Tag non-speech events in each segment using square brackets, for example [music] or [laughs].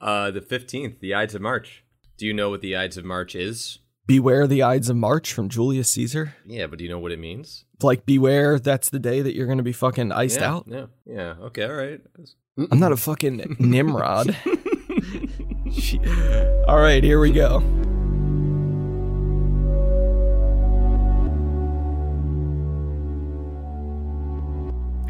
Uh, the 15th, the Ides of March. Do you know what the Ides of March is? Beware the Ides of March from Julius Caesar. Yeah, but do you know what it means? Like, beware, that's the day that you're going to be fucking iced yeah, out. Yeah, yeah. Okay, all right. I'm not a fucking [laughs] Nimrod. [laughs] all right, here we go.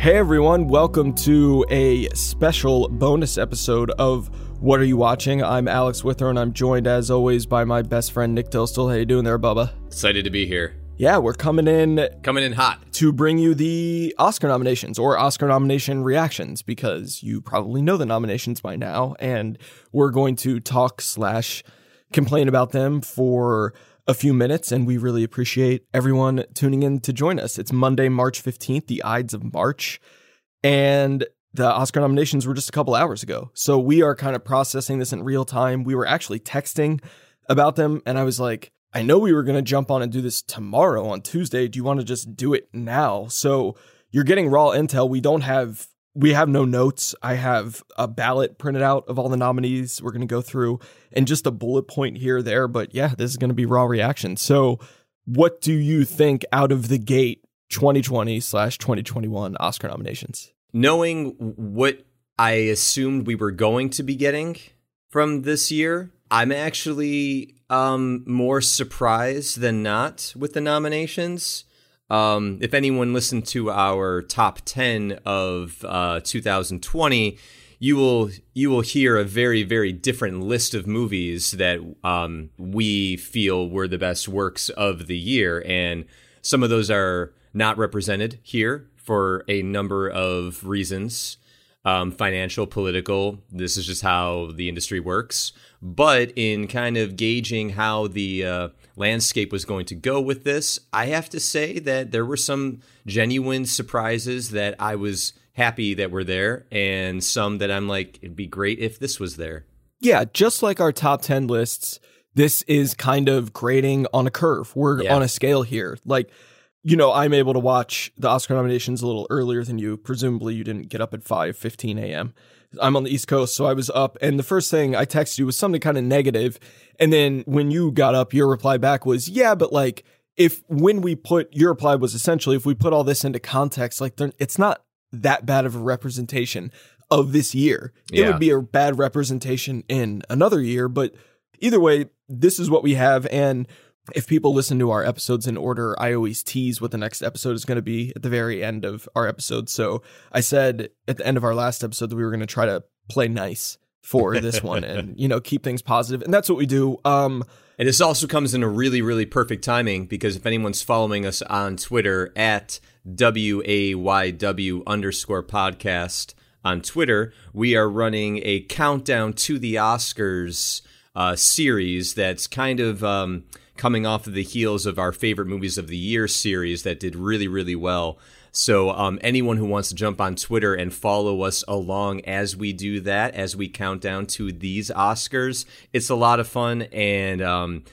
Hey everyone, welcome to a special bonus episode of What Are You Watching? I'm Alex Wither and I'm joined as always by my best friend Nick Tilstel. How you doing there, Bubba? Excited to be here. Yeah, we're coming in Coming in hot. to bring you the Oscar nominations or Oscar nomination reactions because you probably know the nominations by now, and we're going to talk slash complain about them for a few minutes, and we really appreciate everyone tuning in to join us. It's Monday, March 15th, the Ides of March, and the Oscar nominations were just a couple hours ago. So we are kind of processing this in real time. We were actually texting about them, and I was like, I know we were going to jump on and do this tomorrow on Tuesday. Do you want to just do it now? So you're getting raw intel. We don't have we have no notes. I have a ballot printed out of all the nominees we're going to go through and just a bullet point here there, but yeah, this is going to be raw reaction. So what do you think out of the gate 2020 slash 2021 Oscar nominations? Knowing what I assumed we were going to be getting from this year, I'm actually um, more surprised than not with the nominations. Um, if anyone listened to our top 10 of uh, 2020, you will you will hear a very very different list of movies that um, we feel were the best works of the year, and some of those are not represented here for a number of reasons um, financial, political. This is just how the industry works. But in kind of gauging how the uh, landscape was going to go with this, I have to say that there were some genuine surprises that I was happy that were there, and some that I'm like, it'd be great if this was there. Yeah, just like our top 10 lists, this is kind of grading on a curve. We're Yeah. on a scale here. Like, you know, I'm able to watch the Oscar nominations a little earlier than you. Presumably, you didn't get up at 5 15 a.m. I'm on the East Coast, so I was up. And the first thing I texted you was something kind of negative. And then when you got up, your reply back was, yeah, but like, if when we put your reply was essentially, if we put all this into context, like, it's not that bad of a representation of this year. It Yeah. would be a bad representation in another year, but either way, this is what we have. And if people listen to our episodes in order, I always tease what the next episode is going to be at the very end of our episode. So I said at the end of our last episode that we were going to try to play nice for this one and, [laughs] you know, keep things positive. And that's what we do. Um, And this also comes in a really, really perfect timing because if anyone's following us on Twitter at WAYW underscore podcast on Twitter, we are running a countdown to the Oscars uh, series that's kind of um, coming off of the heels of our favorite movies of the year series that did really, really well. So, um, anyone who wants to jump on Twitter and follow us along as we do that, as we count down to these Oscars, it's a lot of fun and um,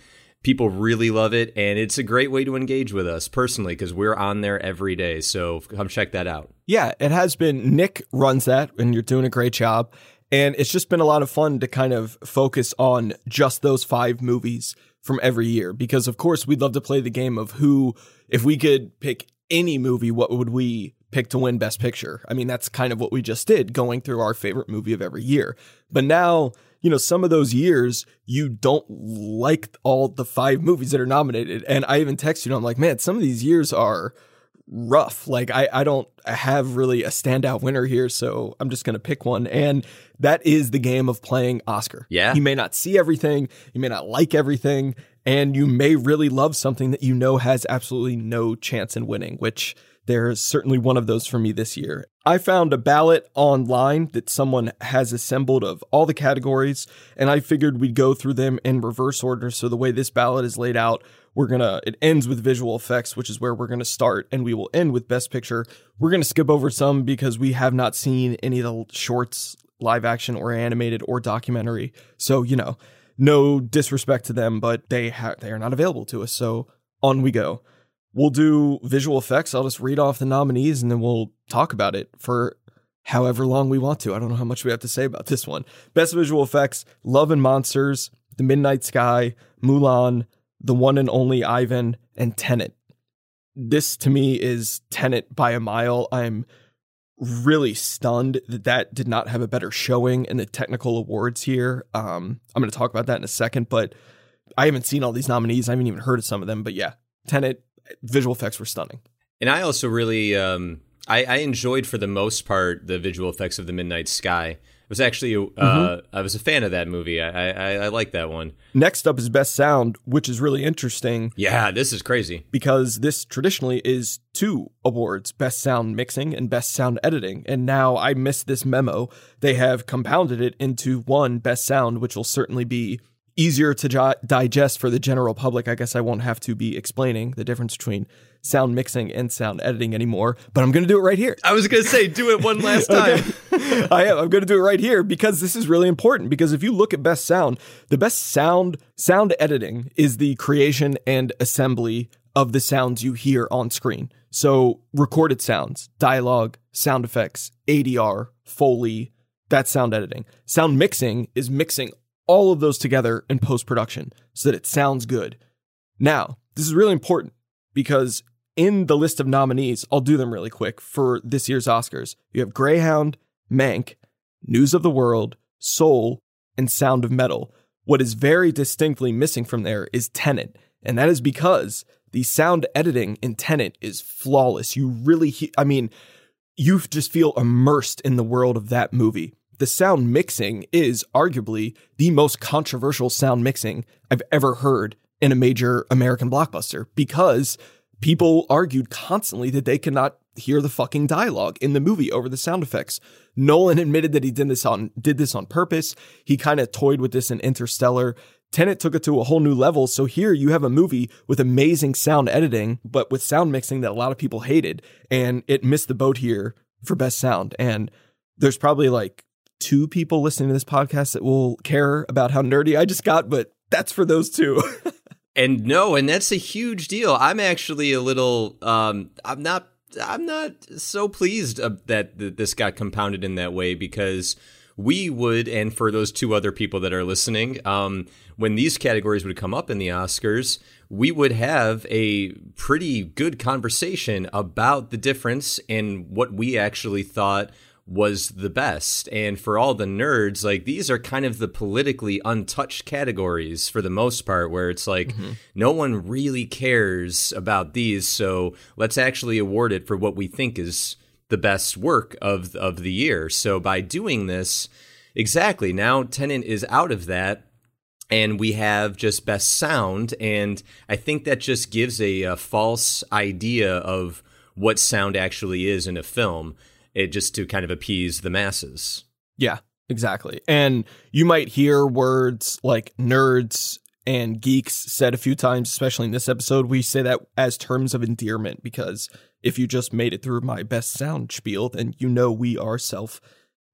people really love it. And it's a great way to engage with us personally because we're on there every day. So, come check that out. yeah, it has been. Nick runs that, and you're doing a great job. And it's just been a lot of fun to kind of focus on just those five movies from every year. Because, of course, we'd love to play the game of who, if we could pick any movie, what would we pick to win Best Picture? I mean, that's kind of what we just did, going through our favorite movie of every year. But now, you know, some of those years, you don't like all the five movies that are nominated. And I even text you, and I'm like, man, some of these years are rough. Like I, I don't have really a standout winner here, so I'm just gonna pick one. And that is the game of playing Oscar. Yeah. You may not see everything, you may not like everything, and you may really love something that you know has absolutely no chance in winning, which there's certainly one of those for me this year. I found a ballot online that someone has assembled of all the categories, and I figured we'd go through them in reverse order. So the way this ballot is laid out, we're gonna it ends with visual effects, which is where we're gonna start, and we will end with best picture. We're gonna skip over some because we have not seen any of the shorts, live action or animated or documentary. So you know, no disrespect to them, but they they are not available to us. So on we go. We'll do visual effects. I'll just read off the nominees and then we'll talk about it for however long we want to. I don't know how much we have to say about this one. Best visual effects Love and Monsters, The Midnight Sky, Mulan, The One and Only Ivan, and Tenet. This to me is Tenet by a mile. I'm really stunned that that did not have a better showing in the technical awards here. Um, I'm going to talk about that in a second, but I haven't seen all these nominees. I haven't even heard of some of them, but yeah, Tenet visual effects were stunning. And I also really, um, I, I, enjoyed for the most part the visual effects of the Midnight Sky. Was actually, uh, mm-hmm. I was a fan of that movie. I, I, I like that one. Next up is Best Sound, which is really interesting. Yeah, this is crazy because this traditionally is two awards: Best Sound Mixing and Best Sound Editing. And now I missed this memo. They have compounded it into one Best Sound, which will certainly be easier to digest for the general public. I guess I won't have to be explaining the difference between sound mixing and sound editing anymore, but I'm going to do it right here. I was going to say, do it one last [laughs] time. [laughs] I am. I'm going to do it right here because this is really important. Because if you look at best sound, the best sound sound editing is the creation and assembly of the sounds you hear on screen. So recorded sounds, dialogue, sound effects, ADR, Foley, that's sound editing. Sound mixing is mixing all of those together in post production so that it sounds good. Now, this is really important because in the list of nominees, I'll do them really quick for this year's Oscars. You have Greyhound, Mank, News of the World, Soul, and Sound of Metal. What is very distinctly missing from there is Tenet, and that is because the sound editing in Tenet is flawless. You really, he- I mean, you just feel immersed in the world of that movie the sound mixing is arguably the most controversial sound mixing I've ever heard in a major American blockbuster because people argued constantly that they could not hear the fucking dialogue in the movie over the sound effects. Nolan admitted that he did this on did this on purpose. He kind of toyed with this in Interstellar. Tenet took it to a whole new level. So here you have a movie with amazing sound editing, but with sound mixing that a lot of people hated, and it missed the boat here for best sound. And there's probably like two people listening to this podcast that will care about how nerdy I just got, but that's for those two. [laughs] and no, and that's a huge deal. I'm actually a little um I'm not I'm not so pleased that this got compounded in that way because we would, and for those two other people that are listening, um, when these categories would come up in the Oscars, we would have a pretty good conversation about the difference in what we actually thought was the best. And for all the nerds, like these are kind of the politically untouched categories for the most part, where it's like mm-hmm. no one really cares about these. So let's actually award it for what we think is the best work of of the year. So by doing this, exactly now Tenet is out of that. And we have just best sound, and I think that just gives a, a false idea of what sound actually is in a film it just to kind of appease the masses. Yeah, exactly. And you might hear words like nerds and geeks said a few times, especially in this episode. We say that as terms of endearment because if you just made it through my best sound spiel, then you know we are self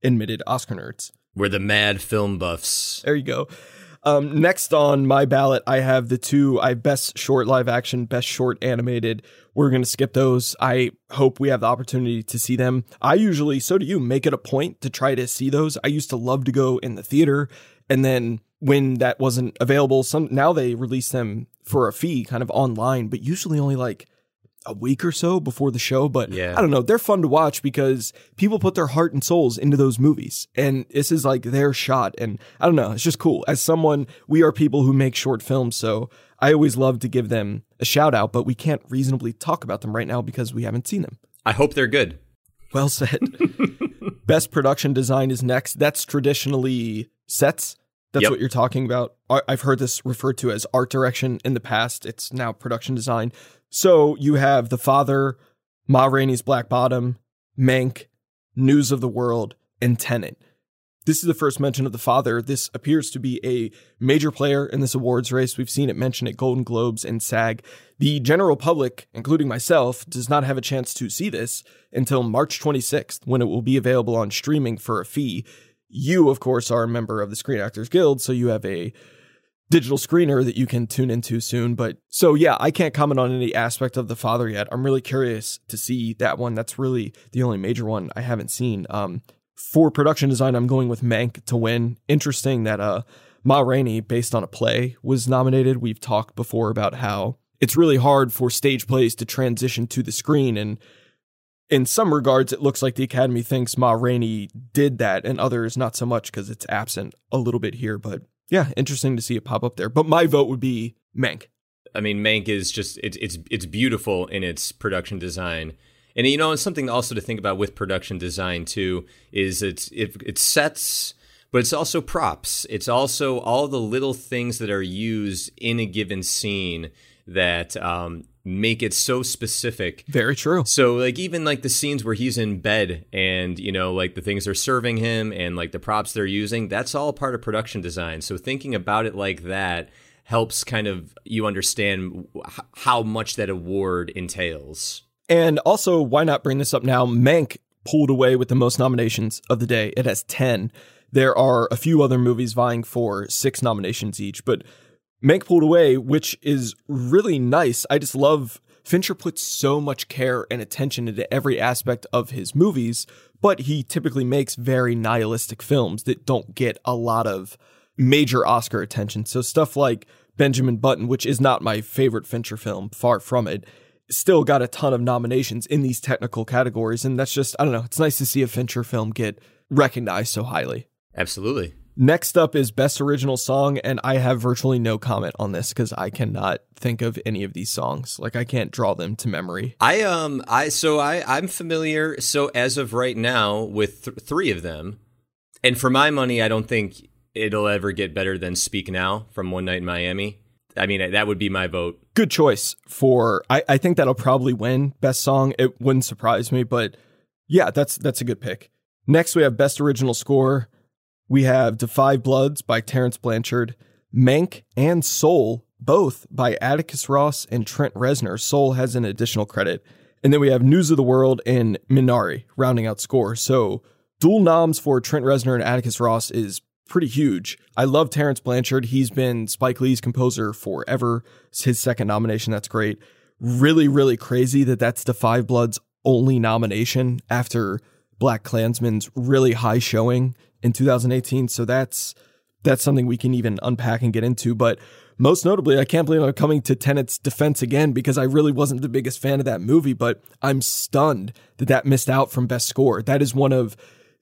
admitted Oscar nerds. We're the mad film buffs. There you go. Um, next on my ballot, I have the two I best short live action, best short animated. We're going to skip those. I hope we have the opportunity to see them. I usually, so do you, make it a point to try to see those. I used to love to go in the theater, and then when that wasn't available, some now they release them for a fee, kind of online, but usually only like a week or so before the show, but yeah. I don't know. They're fun to watch because people put their heart and souls into those movies. And this is like their shot. And I don't know. It's just cool. As someone, we are people who make short films. So I always love to give them a shout out, but we can't reasonably talk about them right now because we haven't seen them. I hope they're good. Well said. [laughs] Best production design is next. That's traditionally sets. That's yep. what you're talking about. I've heard this referred to as art direction in the past. It's now production design. So you have The Father, Ma Rainey's Black Bottom, Mank, News of the World, and Tenet. This is the first mention of The Father. This appears to be a major player in this awards race. We've seen it mentioned at Golden Globes and SAG. The general public, including myself, does not have a chance to see this until March 26th when it will be available on streaming for a fee. You, of course, are a member of the Screen Actors Guild, so you have a digital screener that you can tune into soon. But so yeah, I can't comment on any aspect of The Father yet. I'm really curious to see that one. That's really the only major one I haven't seen. Um, for production design, I'm going with Mank to win. Interesting that uh, Ma Rainey, based on a play, was nominated. We've talked before about how it's really hard for stage plays to transition to the screen and in some regards, it looks like the Academy thinks Ma Rainey did that, and others not so much because it's absent a little bit here. But yeah, interesting to see it pop up there. But my vote would be Mank. I mean, Mank is just it's it's it's beautiful in its production design. And you know, and something also to think about with production design too is it's it, it sets, but it's also props. It's also all the little things that are used in a given scene that um, make it so specific. Very true. So like even like the scenes where he's in bed and you know like the things they're serving him and like the props they're using, that's all part of production design. So thinking about it like that helps kind of you understand how much that award entails. And also, why not bring this up now? Mank pulled away with the most nominations of the day. It has 10. There are a few other movies vying for six nominations each, but Mank pulled away, which is really nice. I just love Fincher puts so much care and attention into every aspect of his movies, but he typically makes very nihilistic films that don't get a lot of major Oscar attention. So stuff like Benjamin Button, which is not my favorite Fincher film, far from it, still got a ton of nominations in these technical categories. And that's just, I don't know, it's nice to see a Fincher film get recognized so highly. Absolutely. Next up is Best Original Song, and I have virtually no comment on this because I cannot think of any of these songs. Like I can't draw them to memory. I um I so I I'm familiar. So as of right now, with th- three of them, and for my money, I don't think it'll ever get better than Speak Now from One Night in Miami. I mean, that would be my vote. Good choice for. I I think that'll probably win Best Song. It wouldn't surprise me, but yeah, that's that's a good pick. Next, we have Best Original Score we have 5 Bloods by Terence Blanchard, Mank and Soul, both by Atticus Ross and Trent Reznor. Soul has an additional credit. And then we have News of the World and Minari rounding out score. So dual noms for Trent Reznor and Atticus Ross is pretty huge. I love Terence Blanchard. He's been Spike Lee's composer forever. It's his second nomination. That's great. Really, really crazy that that's Da 5 Bloods only nomination after BlacKkKlansman's really high showing in 2018. So that's that's something we can even unpack and get into. But most notably, I can't believe I'm coming to Tenet's defense again because I really wasn't the biggest fan of that movie, but I'm stunned that that missed out from best score. That is one of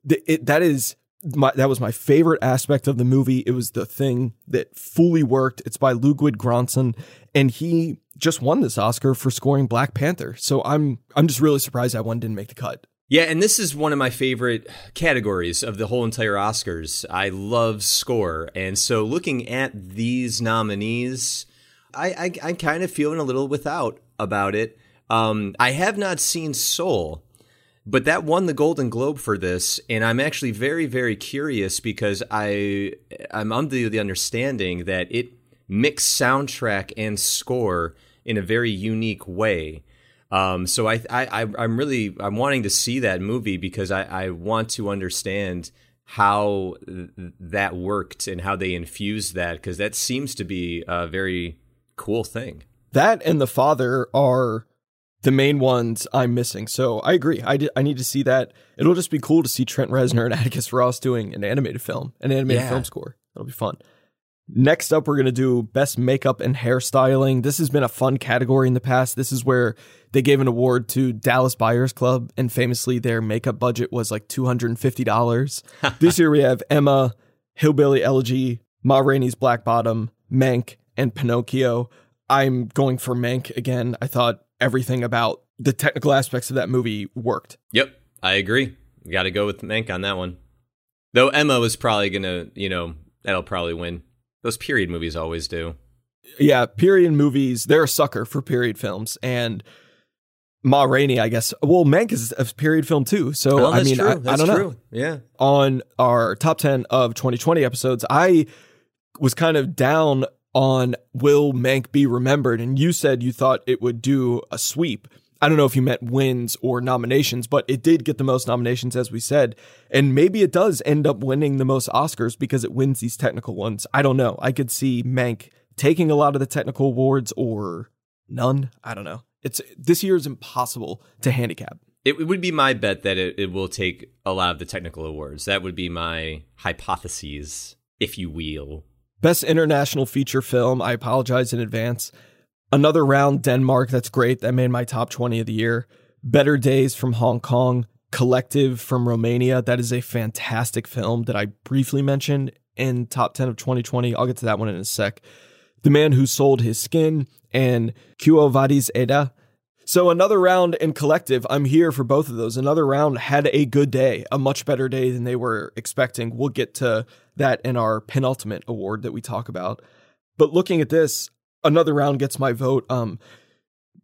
the, it, that is my, that was my favorite aspect of the movie. It was the thing that fully worked. It's by Ludwig Göransson, and he just won this Oscar for scoring Black Panther. So I'm I'm just really surprised that one didn't make the cut. Yeah, and this is one of my favorite categories of the whole entire Oscars. I love score. And so looking at these nominees, I, I, I'm kind of feeling a little without about it. Um, I have not seen Soul, but that won the Golden Globe for this, and I'm actually very, very curious because I I'm under the understanding that it mixed soundtrack and score in a very unique way. Um, so I, I, I'm really, I'm wanting to see that movie because I, I want to understand how th- that worked and how they infused that because that seems to be a very cool thing. That and the father are the main ones I'm missing. So I agree. I, I need to see that. It'll just be cool to see Trent Reznor and [laughs] Atticus Ross doing an animated film, an animated yeah. film score. It'll be fun. Next up, we're going to do best makeup and hairstyling. This has been a fun category in the past. This is where they gave an award to Dallas Buyers Club, and famously, their makeup budget was like $250. [laughs] this year, we have Emma, Hillbilly Elegy, Ma Rainey's Black Bottom, Mank, and Pinocchio. I'm going for Mank again. I thought everything about the technical aspects of that movie worked. Yep, I agree. Got to go with Mank on that one. Though Emma was probably going to, you know, that'll probably win. Those period movies always do. Yeah, period movies, they're a sucker for period films. And Ma Rainey, I guess. Well, Mank is a period film too. So oh, I mean, I, I, don't true. know. Yeah. On our top ten of 2020 episodes, I was kind of down on will Mank be remembered, and you said you thought it would do a sweep. I don't know if you meant wins or nominations, but it did get the most nominations, as we said. And maybe it does end up winning the most Oscars because it wins these technical ones. I don't know. I could see Mank taking a lot of the technical awards or none. I don't know. It's this year is impossible to handicap. It, it would be my bet that it, it will take a lot of the technical awards. That would be my hypotheses, if you will. Best international feature film. I apologize in advance. Another round, Denmark. That's great. That made my top 20 of the year. Better Days from Hong Kong. Collective from Romania. That is a fantastic film that I briefly mentioned in top 10 of 2020. I'll get to that one in a sec. The Man Who Sold His Skin and Quo Vadis Aida. So another round in collective. I'm here for both of those. Another round had a good day, a much better day than they were expecting. We'll get to that in our penultimate award that we talk about. But looking at this, another round gets my vote. Um,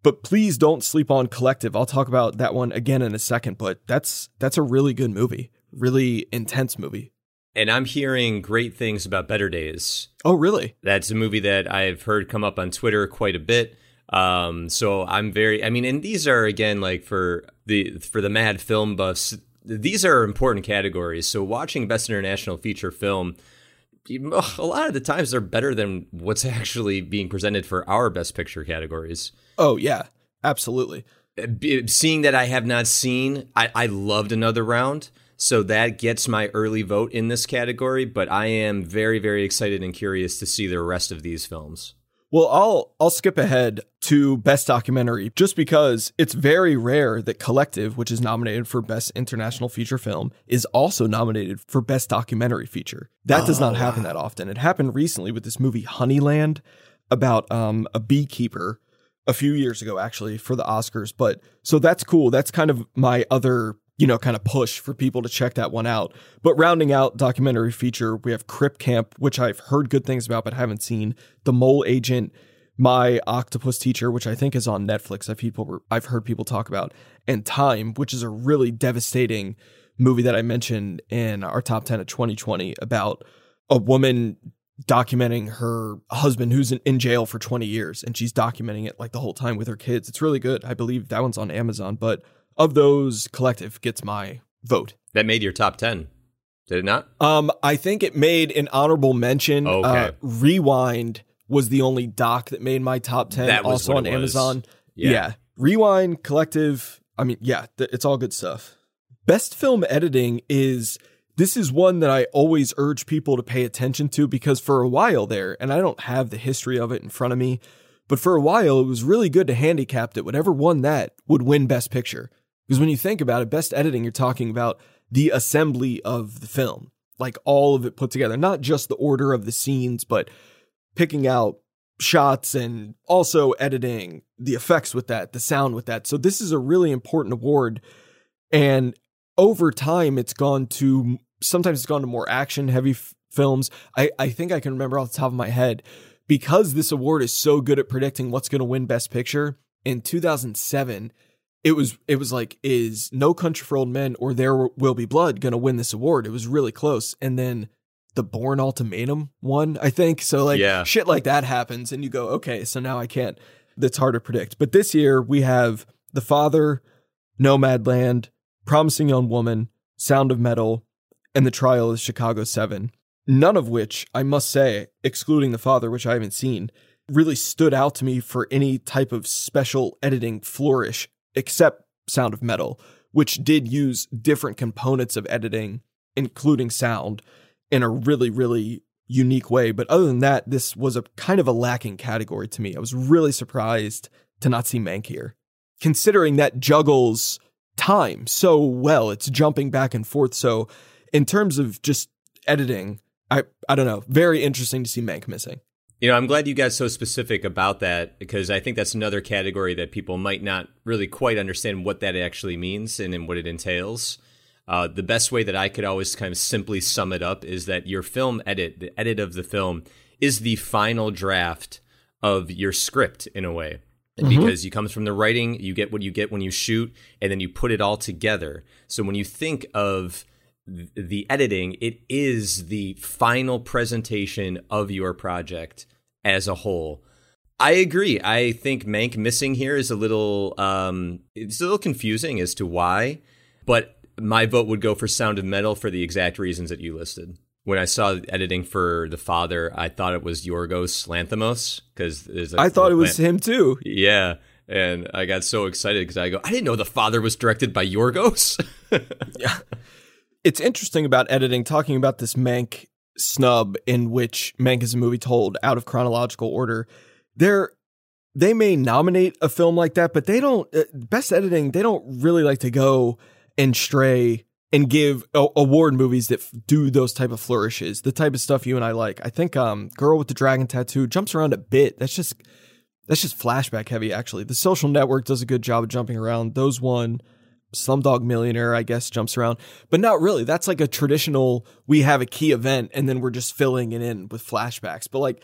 but please don't sleep on collective. I'll talk about that one again in a second. But that's that's a really good movie, really intense movie. And I'm hearing great things about Better Days. Oh, really? That's a movie that I've heard come up on Twitter quite a bit. Um, so I'm very, I mean, and these are again like for the for the mad film buffs. These are important categories. So watching Best International Feature Film, a lot of the times they're better than what's [laughs] actually being presented for our Best Picture categories. Oh yeah, absolutely. Uh, seeing that I have not seen, I, I loved another round. So that gets my early vote in this category, but I am very, very excited and curious to see the rest of these films. Well, I'll I'll skip ahead to best documentary just because it's very rare that Collective, which is nominated for best international feature film, is also nominated for best documentary feature. That does not happen that often. It happened recently with this movie Honeyland about um, a beekeeper a few years ago actually for the Oscars, but so that's cool. That's kind of my other you know, kind of push for people to check that one out. But rounding out documentary feature, we have Crip Camp, which I've heard good things about but haven't seen. The Mole Agent, My Octopus Teacher, which I think is on Netflix. I've people I've heard people talk about, and Time, which is a really devastating movie that I mentioned in our top ten of 2020 about a woman documenting her husband who's in, in jail for 20 years and she's documenting it like the whole time with her kids. It's really good. I believe that one's on Amazon, but of those, Collective gets my vote. That made your top 10. Did it not? Um, I think it made an honorable mention. Okay. Uh, Rewind was the only doc that made my top 10 that also on Amazon. Yeah. yeah. Rewind, Collective. I mean, yeah, th- it's all good stuff. Best film editing is this is one that I always urge people to pay attention to because for a while there, and I don't have the history of it in front of me, but for a while it was really good to handicap that whatever won that would win Best Picture. Because when you think about it, best editing, you're talking about the assembly of the film, like all of it put together, not just the order of the scenes, but picking out shots and also editing the effects with that, the sound with that. So this is a really important award. And over time, it's gone to sometimes it's gone to more action heavy f- films. I, I think I can remember off the top of my head because this award is so good at predicting what's going to win Best Picture. In 2007, it was it was like is No Country for Old Men or There Will Be Blood going to win this award? It was really close, and then the Bourne Ultimatum won, I think. So like yeah. shit like that happens, and you go, okay, so now I can't. That's hard to predict. But this year we have The Father, Nomadland, Promising Young Woman, Sound of Metal, and The Trial of Chicago Seven. None of which, I must say, excluding The Father, which I haven't seen, really stood out to me for any type of special editing flourish except Sound of Metal, which did use different components of editing, including sound, in a really, really unique way. But other than that, this was a kind of a lacking category to me. I was really surprised to not see Mank here, considering that juggles time so well. It's jumping back and forth. So, in terms of just editing, I I don't know, very interesting to see Mank missing. You know, I'm glad you got so specific about that because I think that's another category that people might not really quite understand what that actually means and, and what it entails. Uh, the best way that I could always kind of simply sum it up is that your film edit, the edit of the film, is the final draft of your script in a way. Mm-hmm. Because you comes from the writing, you get what you get when you shoot, and then you put it all together. So when you think of the editing, it is the final presentation of your project as a whole. I agree. I think Mank missing here is a little um it's a little confusing as to why, but my vote would go for Sound of Metal for the exact reasons that you listed. When I saw editing for The Father, I thought it was Yorgos Lanthimos because I thought it was him too. Yeah, and I got so excited because I go, I didn't know The Father was directed by Yorgos. [laughs] yeah, it's interesting about editing. Talking about this Mank snub in which Mank is a movie told out of chronological order. They're they may nominate a film like that, but they don't. Uh, best editing, they don't really like to go and stray and give award movies that do those type of flourishes, the type of stuff you and I like. I think um, Girl with the Dragon Tattoo jumps around a bit. That's just that's just flashback heavy. Actually, The Social Network does a good job of jumping around. Those one. Slumdog Millionaire, I guess, jumps around, but not really. That's like a traditional. We have a key event, and then we're just filling it in with flashbacks. But like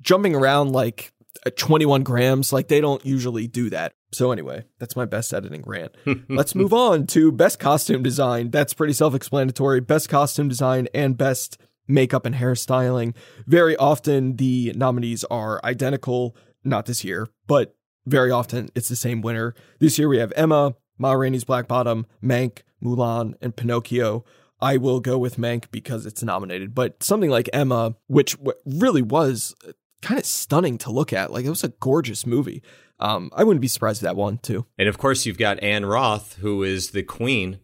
jumping around like uh, 21 grams, like they don't usually do that. So anyway, that's my best editing rant. [laughs] Let's move on to best costume design. That's pretty self-explanatory. Best costume design and best makeup and hairstyling. Very often the nominees are identical. Not this year, but very often it's the same winner. This year we have Emma, Ma Rainey's Black Bottom, Mank, Mulan, and Pinocchio. I will go with Mank because it's nominated, but something like Emma, which really was kind of stunning to look at, like it was a gorgeous movie. Um, I wouldn't be surprised if that one too. And of course, you've got Anne Roth, who is the queen.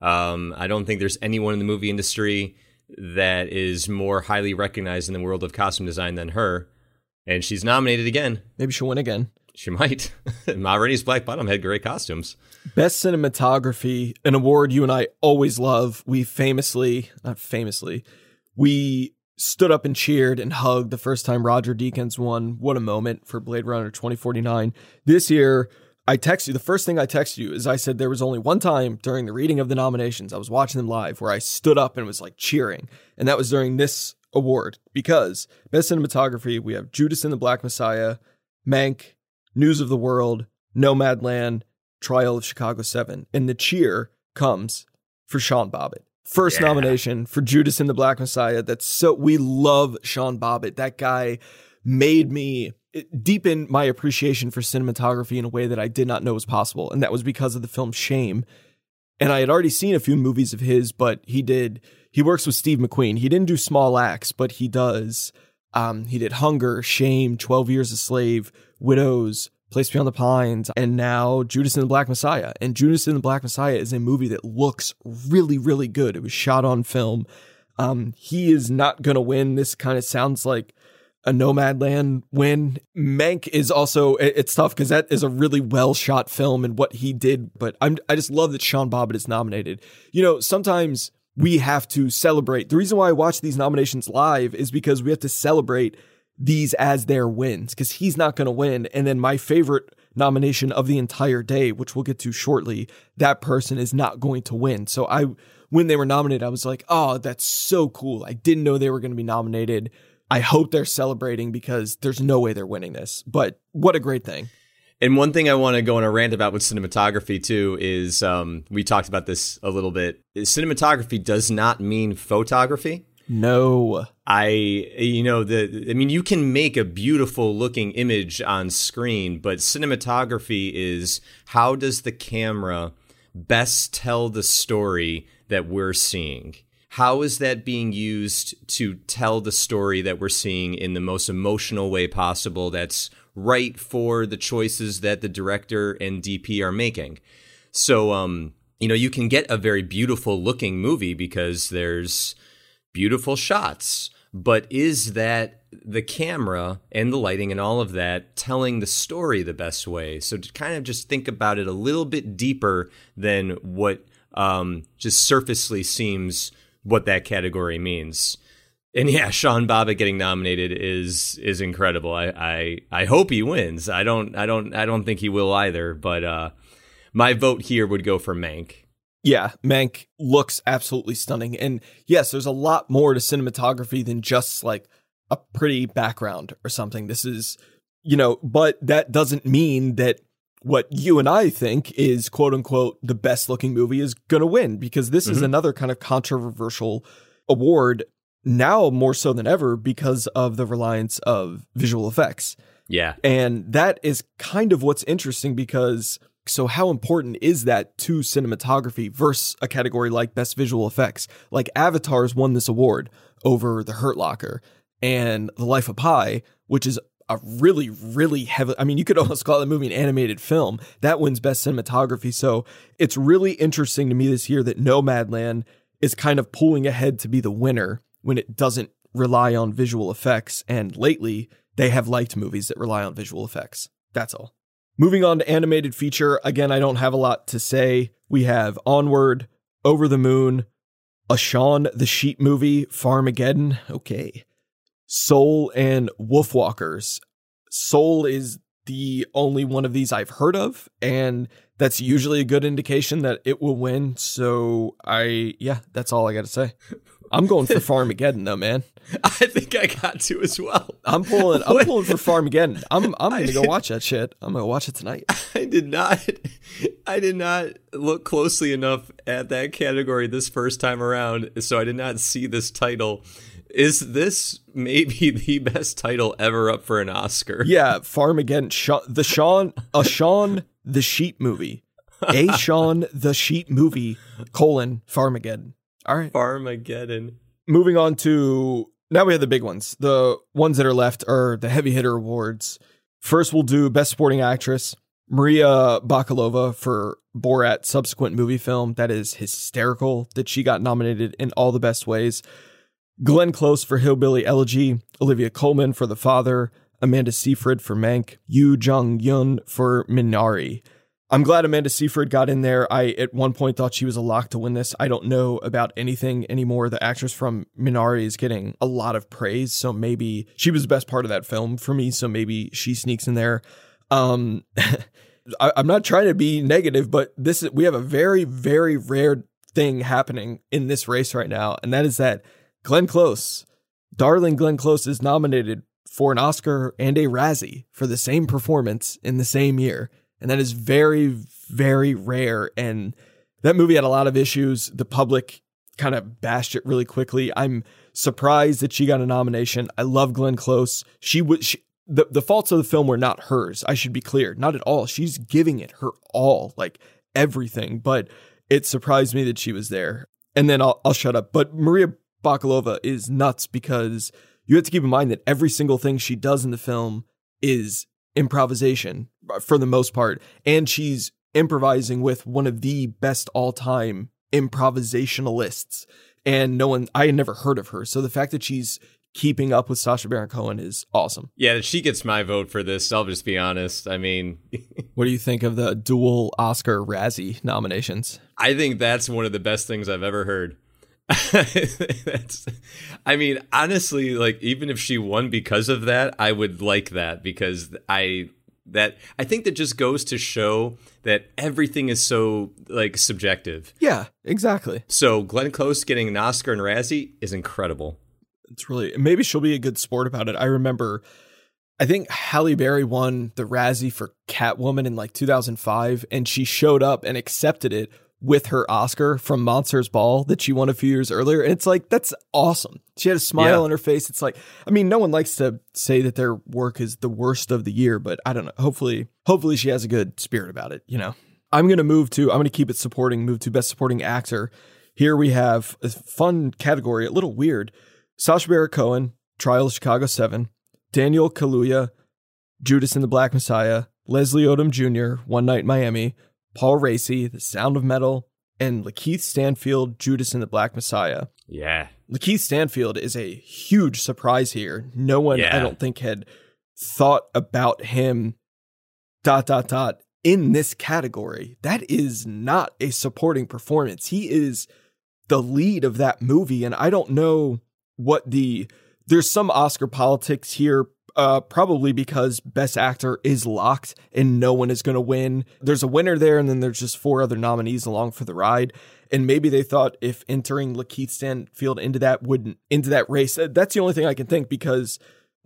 Um, I don't think there's anyone in the movie industry that is more highly recognized in the world of costume design than her. And she's nominated again. Maybe she'll win again. She might. [laughs] Ma Rainey's Black Bottom had great costumes. Best cinematography, an award you and I always love. We famously, not famously, we stood up and cheered and hugged the first time Roger Deakins won. What a moment for Blade Runner 2049. This year, I text you. The first thing I text you is I said there was only one time during the reading of the nominations, I was watching them live, where I stood up and was like cheering. And that was during this award because best cinematography, we have Judas and the Black Messiah, Mank, News of the World, Nomadland, Trial of Chicago 7. And the cheer comes for Sean Bobbitt. First yeah. nomination for Judas and the Black Messiah. That's so, we love Sean Bobbitt. That guy made me deepen my appreciation for cinematography in a way that I did not know was possible. And that was because of the film Shame. And I had already seen a few movies of his, but he did, he works with Steve McQueen. He didn't do Small Axe, but he does, um, he did Hunger, Shame, 12 Years a Slave, Widows, Place Beyond the Pines, and now Judas and the Black Messiah. And Judas and the Black Messiah is a movie that looks really, really good. It was shot on film. Um, he is not going to win. This kind of sounds like a Nomadland win. Mank is also it's tough because that is a really well shot film and what he did. But I'm I just love that Sean Bobbitt is nominated. You know, sometimes we have to celebrate. The reason why I watch these nominations live is because we have to celebrate these as their wins because he's not going to win. And then my favorite nomination of the entire day, which we'll get to shortly, that person is not going to win. So I, when they were nominated, I was like, oh, that's so cool. I didn't know they were going to be nominated. I hope they're celebrating because there's no way they're winning this. But what a great thing. And one thing I want to go on a rant about with cinematography too is um, we talked about this a little bit. Cinematography does not mean photography. No. I you know the I mean you can make a beautiful looking image on screen, but cinematography is how does the camera best tell the story that we're seeing? How is that being used to tell the story that we're seeing in the most emotional way possible that's right for the choices that the director and DP are making? So um you know you can get a very beautiful looking movie because there's beautiful shots. But is that the camera and the lighting and all of that telling the story the best way? So to kind of just think about it a little bit deeper than what um, just surfacely seems what that category means. And yeah, Sean Bobbitt getting nominated is is incredible. I, I I hope he wins. I don't I don't I don't think he will either. But uh, my vote here would go for Mank. Yeah, Mank looks absolutely stunning. And yes, there's a lot more to cinematography than just like a pretty background or something. This is, you know, but that doesn't mean that what you and I think is quote unquote the best looking movie is going to win because this mm-hmm. is another kind of controversial award now more so than ever because of the reliance of visual effects. Yeah. And that is kind of what's interesting because so how important is that to cinematography versus a category like best visual effects? Like Avatar's won this award over The Hurt Locker and The Life of Pi, which is a really, really heavy. I mean, you could [laughs] almost call the movie an animated film. That wins best cinematography. So it's really interesting to me this year that Nomadland is kind of pulling ahead to be the winner when it doesn't rely on visual effects. And lately, they have liked movies that rely on visual effects. That's all. Moving on to animated feature. Again, I don't have a lot to say. We have Onward, Over the Moon, a Shaun the Sheep movie, Farmageddon. Okay. Soul and Wolfwalkers. Soul is the only one of these I've heard of, and that's usually a good indication that it will win. So I, yeah, that's all I got to say. [laughs] I'm going for [laughs] Farmageddon though, man. I think I got to as well. I'm pulling. I'm pulling for Farmageddon. I'm. I'm gonna go watch that shit. I'm gonna watch it tonight. [laughs] I did not. I did not look closely enough at that category this first time around, so I did not see this title. Is this maybe [laughs] the best title ever up for an Oscar? Yeah, Farmageddon. Shaun, the Shaun, a Shaun the Sheep movie, a Shaun the Sheep movie colon Farmageddon. All right, Farmageddon. Moving on to now we have the big ones. The ones that are left are the heavy hitter awards. First, we'll do Best Supporting Actress. Maria Bakalova for Borat subsequent movie film. That is hysterical that she got nominated in all the best ways. Glenn Close for Hillbilly Elegy. Olivia Colman for The Father. Amanda Seyfried for Mank. Yuh-jung Youn for Minari. I'm glad Amanda Seyfried got in there. I at one point thought she was a lock to win this. I don't know about anything anymore. The actress from Minari is getting a lot of praise, so maybe she was the best part of that film for me. So maybe she sneaks in there. Um, [laughs] I, I'm not trying to be negative, but this is we have a very very rare thing happening in this race right now, and that is that Glenn Close, darling Glenn Close, is nominated for an Oscar and a Razzie for the same performance in the same year. And that is very, very rare. And that movie had a lot of issues. The public kind of bashed it really quickly. I'm surprised that she got a nomination. I love Glenn Close. She was the, the faults of the film were not hers. I should be clear. Not at all. She's giving it her all, like everything. But it surprised me that she was there. And then I'll, I'll shut up. But Maria Bakalova is nuts because you have to keep in mind that every single thing she does in the film is improvisation for the most part. And she's improvising with one of the best all time improvisationalists. And no one, I had never heard of her. So the fact that she's keeping up with Sacha Baron Cohen is awesome. Yeah, she gets my vote for this. I'll just be honest. I mean, [laughs] what do you think of the dual Oscar Razzie nominations? I think that's one of the best things I've ever heard. [laughs] that's I mean, honestly, like even if she won because of that, I would like that because I that I think that just goes to show that everything is so like subjective. Yeah, exactly. So Glenn Close getting an Oscar and Razzie is incredible. It's really maybe she'll be a good sport about it. I remember I think Halle Berry won the Razzie for Catwoman in like 2005 and she showed up and accepted it with her Oscar from Monsters Ball that she won a few years earlier. And it's like, that's awesome. She had a smile yeah. on her face. It's like, I mean, no one likes to say that their work is the worst of the year, but I don't know. Hopefully, hopefully she has a good spirit about it, you know? I'm going to move to, I'm going to keep it supporting, move to best supporting actor. Here we have a fun category, a little weird. Sacha Baron Cohen, Trial of Chicago 7, Daniel Kaluuya, Judas and the Black Messiah, Leslie Odom Jr., One Night in Miami, Paul Raci, The Sound of Metal, and Lakeith Stanfield, Judas and the Black Messiah. Yeah. Lakeith Stanfield is a huge surprise here. No one, yeah. I don't think, had thought about him, dot, dot, dot, in this category. That is not a supporting performance. He is the lead of that movie. And I don't know what the, there's some Oscar politics here uh, probably because Best Actor is locked and no one is going to win. There's a winner there, and then there's just four other nominees along for the ride. And maybe they thought if entering Lakeith Stanfield into that wouldn't into that race, that's the only thing I can think because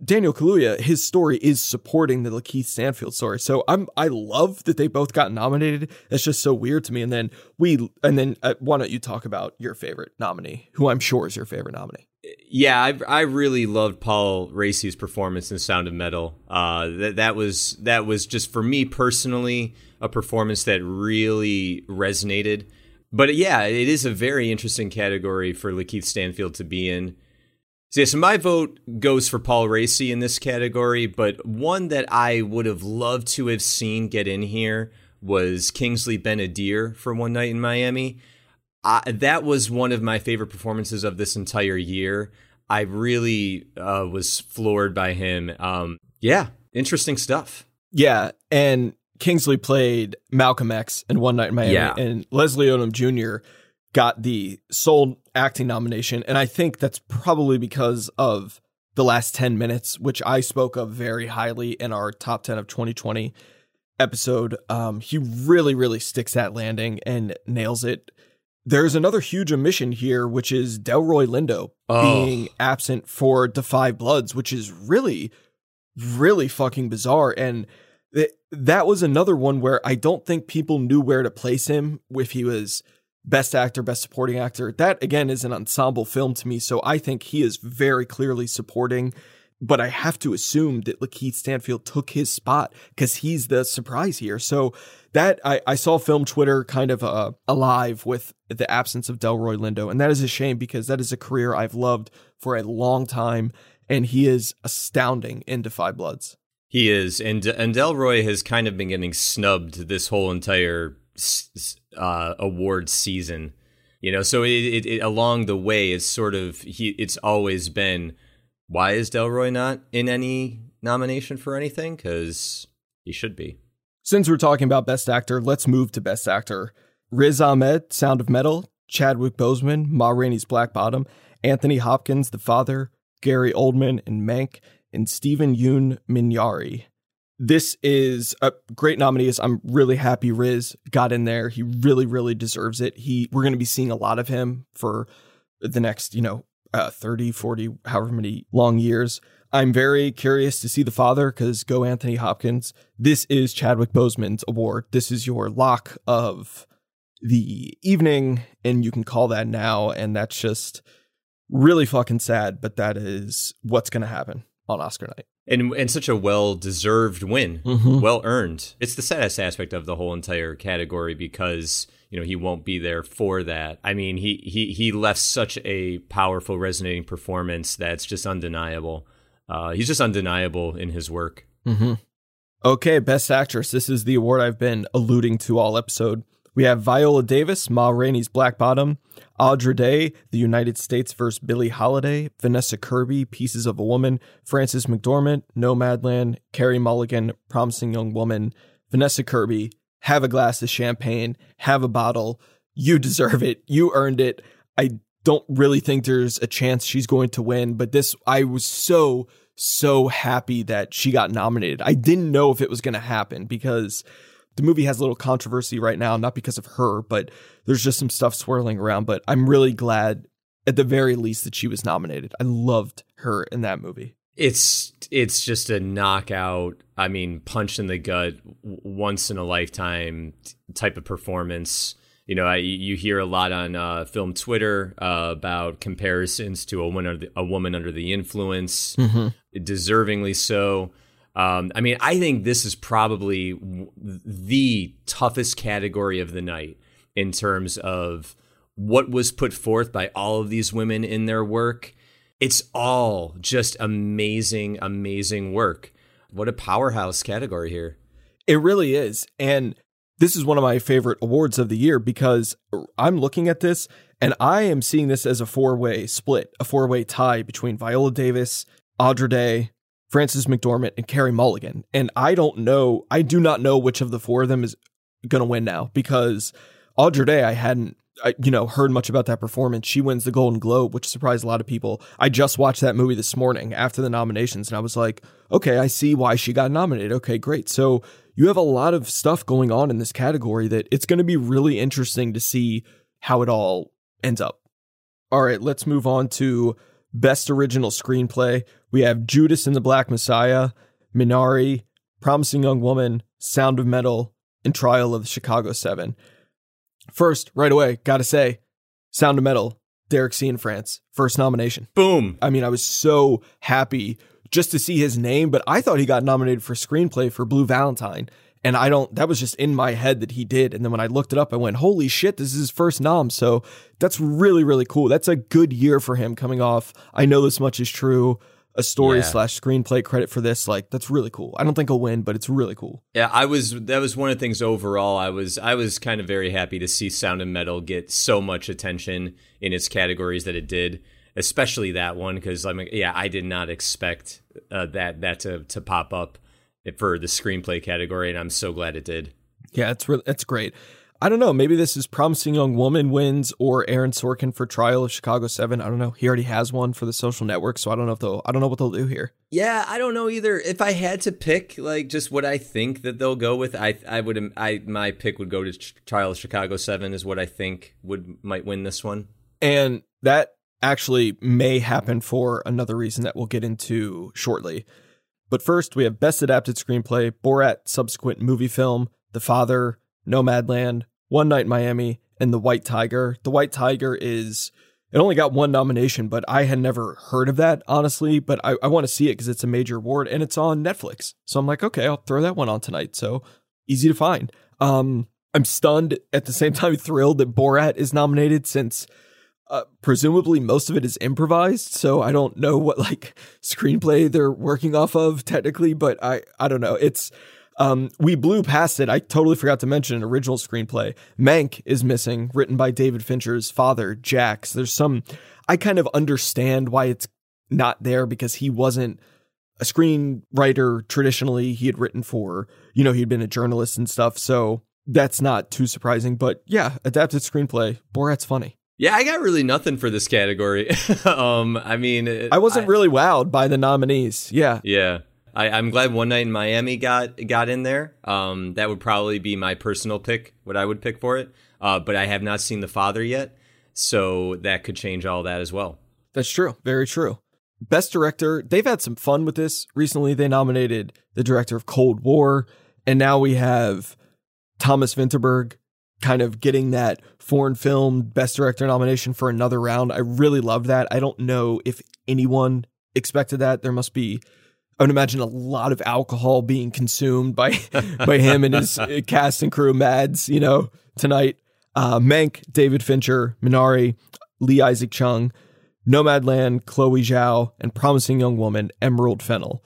Daniel Kaluuya, his story is supporting the Lakeith Stanfield story. So I'm I love that they both got nominated. That's just so weird to me. And then we and then uh, why don't you talk about your favorite nominee, who I'm sure is your favorite nominee? Yeah, I, I really loved Paul Raci's performance in Sound of Metal. Uh, that that was that was just for me personally a performance that really resonated. But yeah, it is a very interesting category for Lakeith Stanfield to be in. So, yeah, so my vote goes for Paul Raci in this category, but one that I would have loved to have seen get in here was Kingsley Ben-Adir for One Night in Miami. I, that was one of my favorite performances of this entire year. I really uh, was floored by him. Um, yeah, interesting stuff. Yeah, and Kingsley played Malcolm X in One Night in Miami, Yeah. and Leslie Odom Jr. got the sole acting nomination, and I think that's probably because of the last ten minutes, which I spoke of very highly in our top ten of 2020 episode. Um, he really, really sticks that landing and nails it. There's another huge omission here, which is Delroy Lindo Oh. being absent for Da 5 Bloods, which is really, really fucking bizarre. And th- that was another one where I don't think people knew where to place him if he was best actor, best supporting actor. That again is an ensemble film to me, so I think he is very clearly supporting. But I have to assume that Lakeith Stanfield took his spot because he's the surprise here. So that I, I saw film Twitter kind of uh, alive with the absence of Delroy Lindo, and that is a shame because that is a career I've loved for a long time, and he is astounding in Da 5 Bloods. He is, and and Delroy has kind of been getting snubbed this whole entire uh, award season. You know, so it, it, it along the way, it's sort of he. It's always been, why is Delroy not in any nomination for anything? Because he should be. Since we're talking about Best Actor, let's move to Best Actor. Riz Ahmed, Sound of Metal, Chadwick Boseman, Ma Rainey's Black Bottom, Anthony Hopkins, The Father, Gary Oldman, and Mank, and Steven Yeun Minari. This is a great nominees. I'm really happy Riz got in there. He really, really deserves it. He we're going to be seeing a lot of him for the next, you know, uh, 30, 40, however many long years. I'm very curious to see the father because go Anthony Hopkins. This is Chadwick Boseman's award. This is your lock of the evening, and you can call that now. And that's just really fucking sad, but that is what's going to happen on Oscar night. And and such a well deserved win, Mhm. well earned. It's the saddest aspect of the whole entire category because you know he won't be there for that. I mean, he he he left such a powerful, resonating performance that's just undeniable. Uh, he's just undeniable in his work. Mm-hmm. Okay, Best Actress. This is the award I've been alluding to all episode. We have Viola Davis, Ma Rainey's Black Bottom, Andra Day, The United States vs. Billie Holiday, Vanessa Kirby, Pieces of a Woman, Frances McDormand, Nomadland, Carey Mulligan, Promising Young Woman, Vanessa Kirby, Have a Glass of Champagne, Have a Bottle. You deserve it. You earned it. I don't really think there's a chance she's going to win, but this, I was so, so happy that she got nominated. I didn't know if it was going to happen because the movie has a little controversy right now, not because of her, but there's just some stuff swirling around. But I'm really glad, at the very least, that she was nominated. I loved her in that movie. It's it's just a knockout. I mean, punch in the gut, once in a lifetime type of performance. You know, I, you hear a lot on uh, film Twitter uh, about comparisons to a woman under the, a woman under the influence, deservingly so. Um, I mean, I think this is probably the toughest category of the night in terms of what was put forth by all of these women in their work. It's all just amazing, amazing work. What a powerhouse category here. It really is. And this is one of my favorite awards of the year because I'm looking at this and I am seeing this as a four way split, a four way tie between Viola Davis, Andra Day, Frances McDormand, and Carey Mulligan. And I don't know, I do not know which of the four of them is going to win now because Andra Day, I hadn't. I, you know, heard much about that performance. She wins the Golden Globe, which surprised a lot of people. I just watched that movie this morning after the nominations, and I was like, okay, I see why she got nominated. Okay, great. So you have a lot of stuff going on in this category that it's going to be really interesting to see how it all ends up. All right, let's move on to best original screenplay. We have Judas and the Black Messiah, Minari, Promising Young Woman, Sound of Metal, and Trial of the Chicago 7. First, right away, gotta say, Sound of Metal, Derek Cianfrance, first nomination. Boom. I mean, I was so happy just to see his name, but I thought he got nominated for screenplay for Blue Valentine. And I don't, that was just in my head that he did. And then when I looked it up, I went, holy shit, this is his first nom. So that's really, really cool. That's a good year for him coming off. I know this much is true. A story Yeah. slash screenplay credit for this. Like, that's really cool. I don't think he'll win, but it's really cool. Yeah, I was. That was one of the things overall. I was. I was kind of very happy to see Sound and Metal get so much attention in its categories that it did, especially that one because I mean, yeah, I did not expect uh, that that to to pop up for the screenplay category, and I'm so glad it did. Yeah, it's really, it's great. I don't know. Maybe this is Promising Young Woman wins or Aaron Sorkin for Trial of Chicago 7. I don't know. He already has one for the social network, so I don't know if they'll, I don't know what they'll do here. Yeah, I don't know either. If I had to pick, like, just what I think that they'll go with, I I would I my pick would go to Ch- Trial of Chicago Seven is what I think would might win this one. And that actually may happen for another reason that we'll get into shortly. But first, we have Best Adapted Screenplay, Borat subsequent movie film, The Father, Nomadland, One Night Miami, and The White Tiger. The White Tiger is, it only got one nomination, but I had never heard of that, honestly. But I, I want to see it because it's a major award and it's on Netflix. So I'm like, okay, I'll throw that one on tonight. So easy to find. Um, I'm stunned at the same time thrilled that Borat is nominated since uh, presumably most of it is improvised so i don't know what like screenplay they're working off of technically but i i don't know. It's um we blew past it. I totally forgot to mention an original screenplay. Mank is missing written by david fincher's father jax. There's some i kind of understand why it's not there because he wasn't a screenwriter traditionally. He had written for you know he'd been a journalist and stuff so that's not too surprising but yeah adapted screenplay. Borat's funny Yeah, I got really nothing for this category. [laughs] um, I mean, it- I wasn't really wowed by the nominees. Yeah. Yeah. I, I'm glad One Night in Miami got got in there. Um, that would probably be my personal pick, what I would pick for it. Uh, but I have not seen The Father yet, so that could change all that as well. That's true. Very true. Best director, they've had some fun with this. Recently, they nominated the director of Cold War, and now we have Thomas Vinterberg kind of getting that foreign film best director nomination for another round. I really love that. I don't know if anyone expected that. There must be I would imagine a lot of alcohol being consumed by [laughs] by him and his uh, cast and crew Mads, you know, tonight. Uh, Mank, David Fincher, Minari, Lee Isaac Chung, Nomadland, Chloe Zhao, and Promising Young Woman, Emerald Fennell.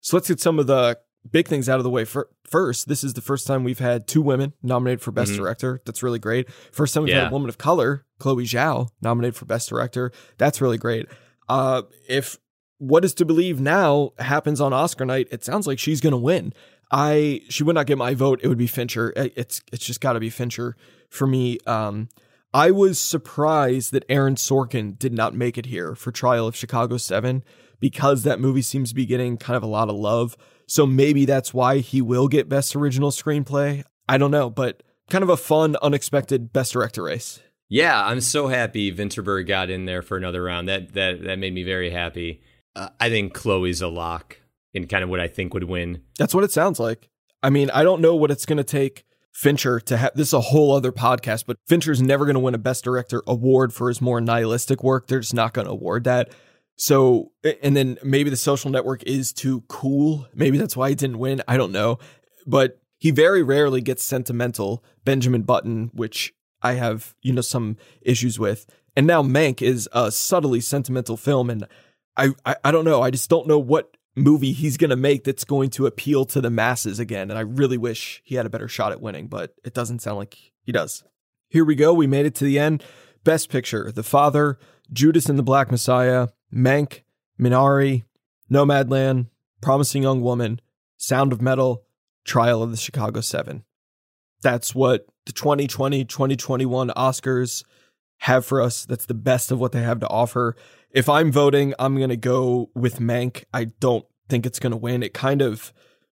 So let's get some of the big things out of the way fir- first. This is the first time we've had two women nominated for Best Director. That's really great. First time we've had a woman of color, Chloe Zhao, nominated for Best Director. That's really great. Uh, if what is to believe now happens on Oscar night, it sounds like she's going to win. I she would not get my vote. It would be Fincher. It's it's just got to be Fincher for me. Um, I was surprised that Aaron Sorkin did not make it here for Trial of Chicago 7 because that movie seems to be getting kind of a lot of love. So maybe that's why he will get Best Original Screenplay. I don't know, but kind of a fun, unexpected Best Director race. Yeah, I'm so happy Vinterberg got in there for another round. That that that made me very happy. Uh, I think Chloe's a lock in kind of what I think would win. That's what it sounds like. I mean, I don't know what it's going to take Fincher to have this is a whole other podcast, but Fincher's never going to win a Best Director award for his more nihilistic work. They're just not going to award that. So, and then maybe the social network is too cool. Maybe that's why he didn't win. I don't know. But he very rarely gets sentimental. Benjamin Button, which I have, you know, some issues with. And now Mank is a subtly sentimental film. And I, I, I don't know. I just don't know what movie he's going to make that's going to appeal to the masses again. And I really wish he had a better shot at winning, but it doesn't sound like he does. Here we go. We made it to the end. Best Picture The Father, Judas and the Black Messiah, Mank, Minari, Nomadland, Promising Young Woman, Sound of Metal, Trial of the Chicago Seven. That's what the 2020 2021 Oscars have for us. That's the best of what they have to offer. If I'm voting, I'm going to go with Mank. I don't think it's going to win. It kind of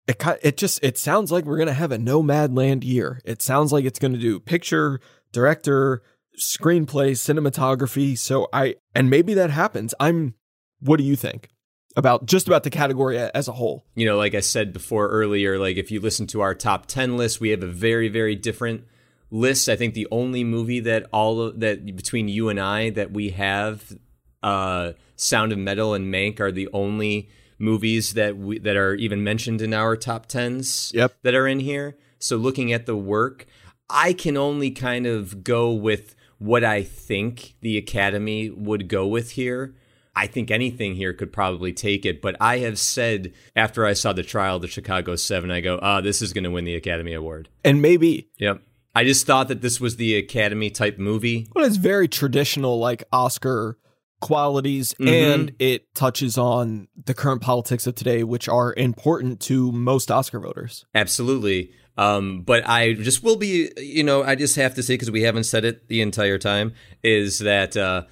it it just it sounds like we're going to have a Nomadland year. It sounds like it's going to do picture, director, screenplay, cinematography. So I and maybe that happens. I'm what do you think about just about the category as a whole? you know, like I said before earlier, like if you listen to our top 10 list, we have a very, very different list, I think the only movie that all of, that between you and I that we have, uh, Sound of Metal and Mank are the only movies that we that are even mentioned in our top tens. Yep. that are in here. So looking at the work, I can only kind of go with what I think the Academy would go with here. I think anything here could probably take it, but I have said after I saw the trial of the Chicago Seven, I go, ah, this is going to win the Academy Award. And maybe Yep. I just thought that this was the Academy type movie. well, it's very traditional, like Oscar qualities, Mhm. and it touches on the current politics of today, which are important to most Oscar voters. Absolutely. Um, but I just will be, you know, I just have to say, because we haven't said it the entire time, is that uh,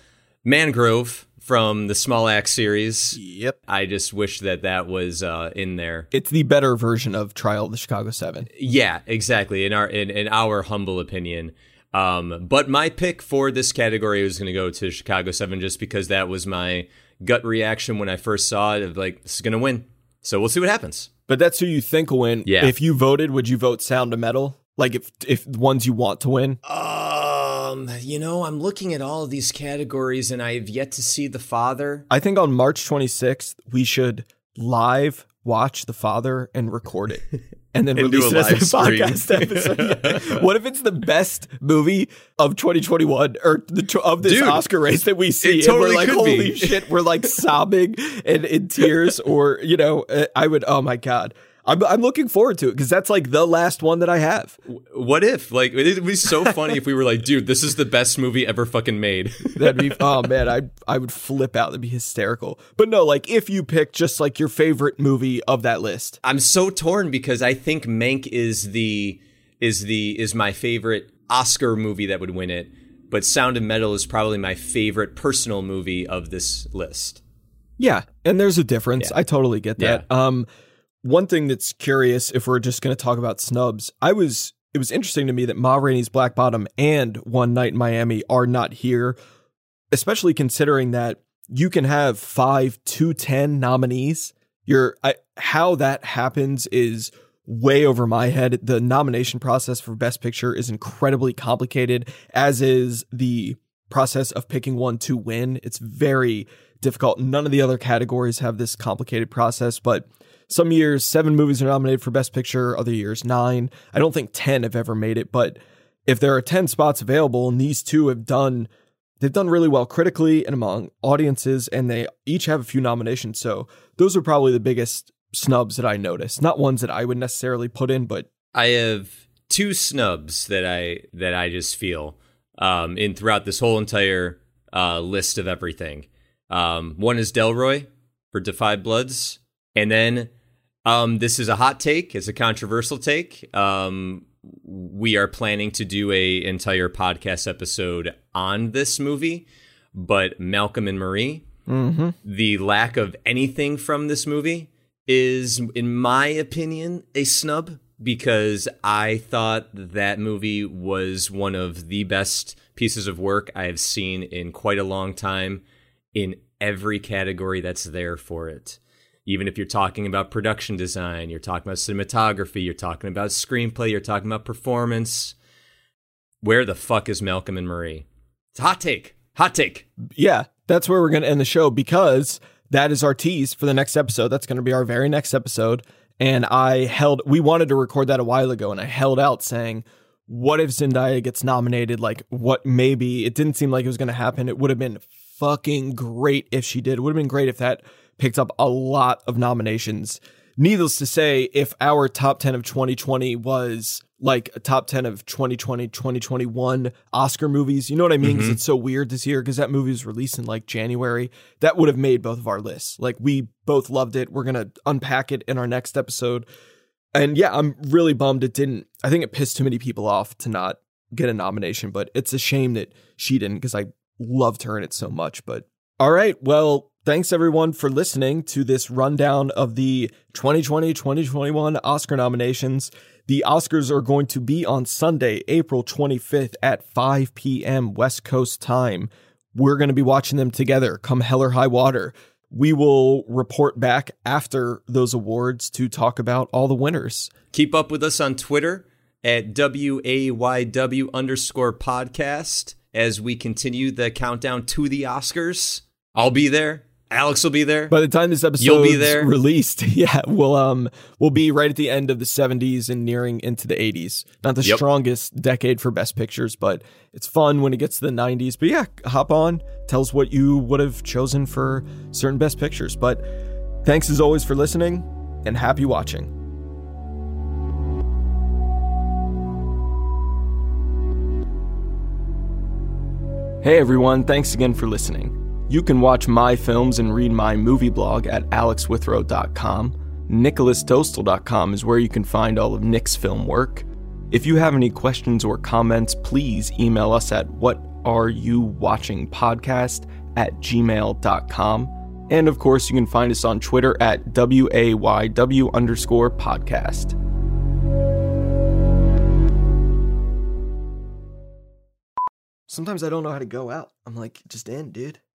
Mangrove from the Small Axe series, Yep. I just wish that that was uh, in there. It's the better version of Trial of the Chicago Seven. Yeah, exactly. In our in, in our humble opinion. Um, but my pick for this category was going to go to Chicago Seven, just because that was my gut reaction when I first saw it. Of like, this is going to win. So we'll see what happens. But that's who you think will win. Yeah. If you voted, would you vote Sound of Metal? Like if if ones you want to win? Um, you know, I'm looking at all of these categories, and I have yet to see The Father. I think on March 26th we should live watch The Father and record it. And then [laughs] And release it as a podcast episode. [laughs] Yeah. What if it's the best movie of 2021 or the of this Dude, Oscar race that we see? it and we're like, holy be. shit, we're like sobbing and in tears, or you know, uh, I would. Oh my god, I'm I'm looking forward to it because that's like the last one that I have. What if? Like, it would be so funny if we were like, dude, this is the best movie ever fucking made. [laughs] That'd be oh man, I I would flip out. That'd be hysterical. But no, like if you pick just like your favorite movie of that list, I'm so torn because I think Mank is the is the is my favorite Oscar movie that would win it, but Sound of Metal is probably my favorite personal movie of this list. yeah, and there's a difference. I totally get that. Um, one thing that's curious, if we're just going to talk about snubs, I was it was interesting to me that Ma Rainey's Black Bottom and One Night in Miami are not here, especially considering that you can have five to ten nominees. You're I, how that happens is way over my head. The nomination process for Best Picture is incredibly complicated, as is the process of picking one to win. It's very difficult. None of the other categories have this complicated process, but some years seven movies are nominated for Best Picture, other years nine. I don't think 10 have ever made it, but if there are 10 spots available and these two have done they've done really well critically and among audiences and they each have a few nominations so those are probably the biggest snubs that i noticed not ones that i would necessarily put in but I have two snubs that I that I just feel um, in throughout this whole entire uh, list of everything. Um, one is Delroy for Da 5 Bloods, and then um, this is a hot take. It's a controversial take. Um, we are planning to do a entire podcast episode on this movie, but Malcolm and Marie the lack of anything from this movie is, in my opinion, a snub because I thought that movie was one of the best pieces of work I have seen in quite a long time in every category that's there for it. Even if you're talking about production design, you're talking about cinematography, you're talking about screenplay, you're talking about performance. Where the fuck is Malcolm and Marie? It's hot take. Hot take. yeah that's where we're going to end the show because that is our tease for the next episode that's going to be our very next episode and i held we wanted to record that a while ago and i held out saying what if zendaya gets nominated like what maybe it didn't seem like it was going to happen it would have been fucking great if she did it would have been great if that picked up a lot of nominations. Needless to say if our top 10 of 2020 was like a top 10 of 2020 2021 oscar movies you know what i mean? Because mm-hmm. it's so weird this year because that movie was released in like january. That would have made both of our lists. Like we both loved it. We're gonna unpack it in our next episode. And yeah i'm really bummed it didn't i think it pissed too many people off to not get a nomination but it's a shame that she didn't because i loved her in it so much but all right well thanks everyone for listening to this rundown of the 2020-2021 oscar nominations the oscars are going to be on sunday april 25th at 5 p.m west coast time we're going to be watching them together come hell or high water we will report back after those awards to talk about all the winners Keep up with us on Twitter at WAYW underscore podcast as we continue the countdown to the Oscars. I'll be there. Alex will be there. By the time this episode You'll be there. released, [laughs] yeah, we'll um we'll be right at the end of the 70s and nearing into the 80s. Not the Yep. strongest decade for best pictures, but it's fun when it gets to the 90s. But yeah, hop on, tell us what you would have chosen for certain best pictures. But thanks as always for listening and happy watching. Hey everyone, thanks again for listening. You can watch my films and read my movie blog at alexwithrow.com. NicholasDostel.com is where you can find all of Nick's film work. If you have any questions or comments, please email us at whatareyouvwatchingpodcast at gmail.com. And of course, you can find us on Twitter at WAYW underscore podcast. Sometimes I don't know how to go out. I'm like, just end, dude.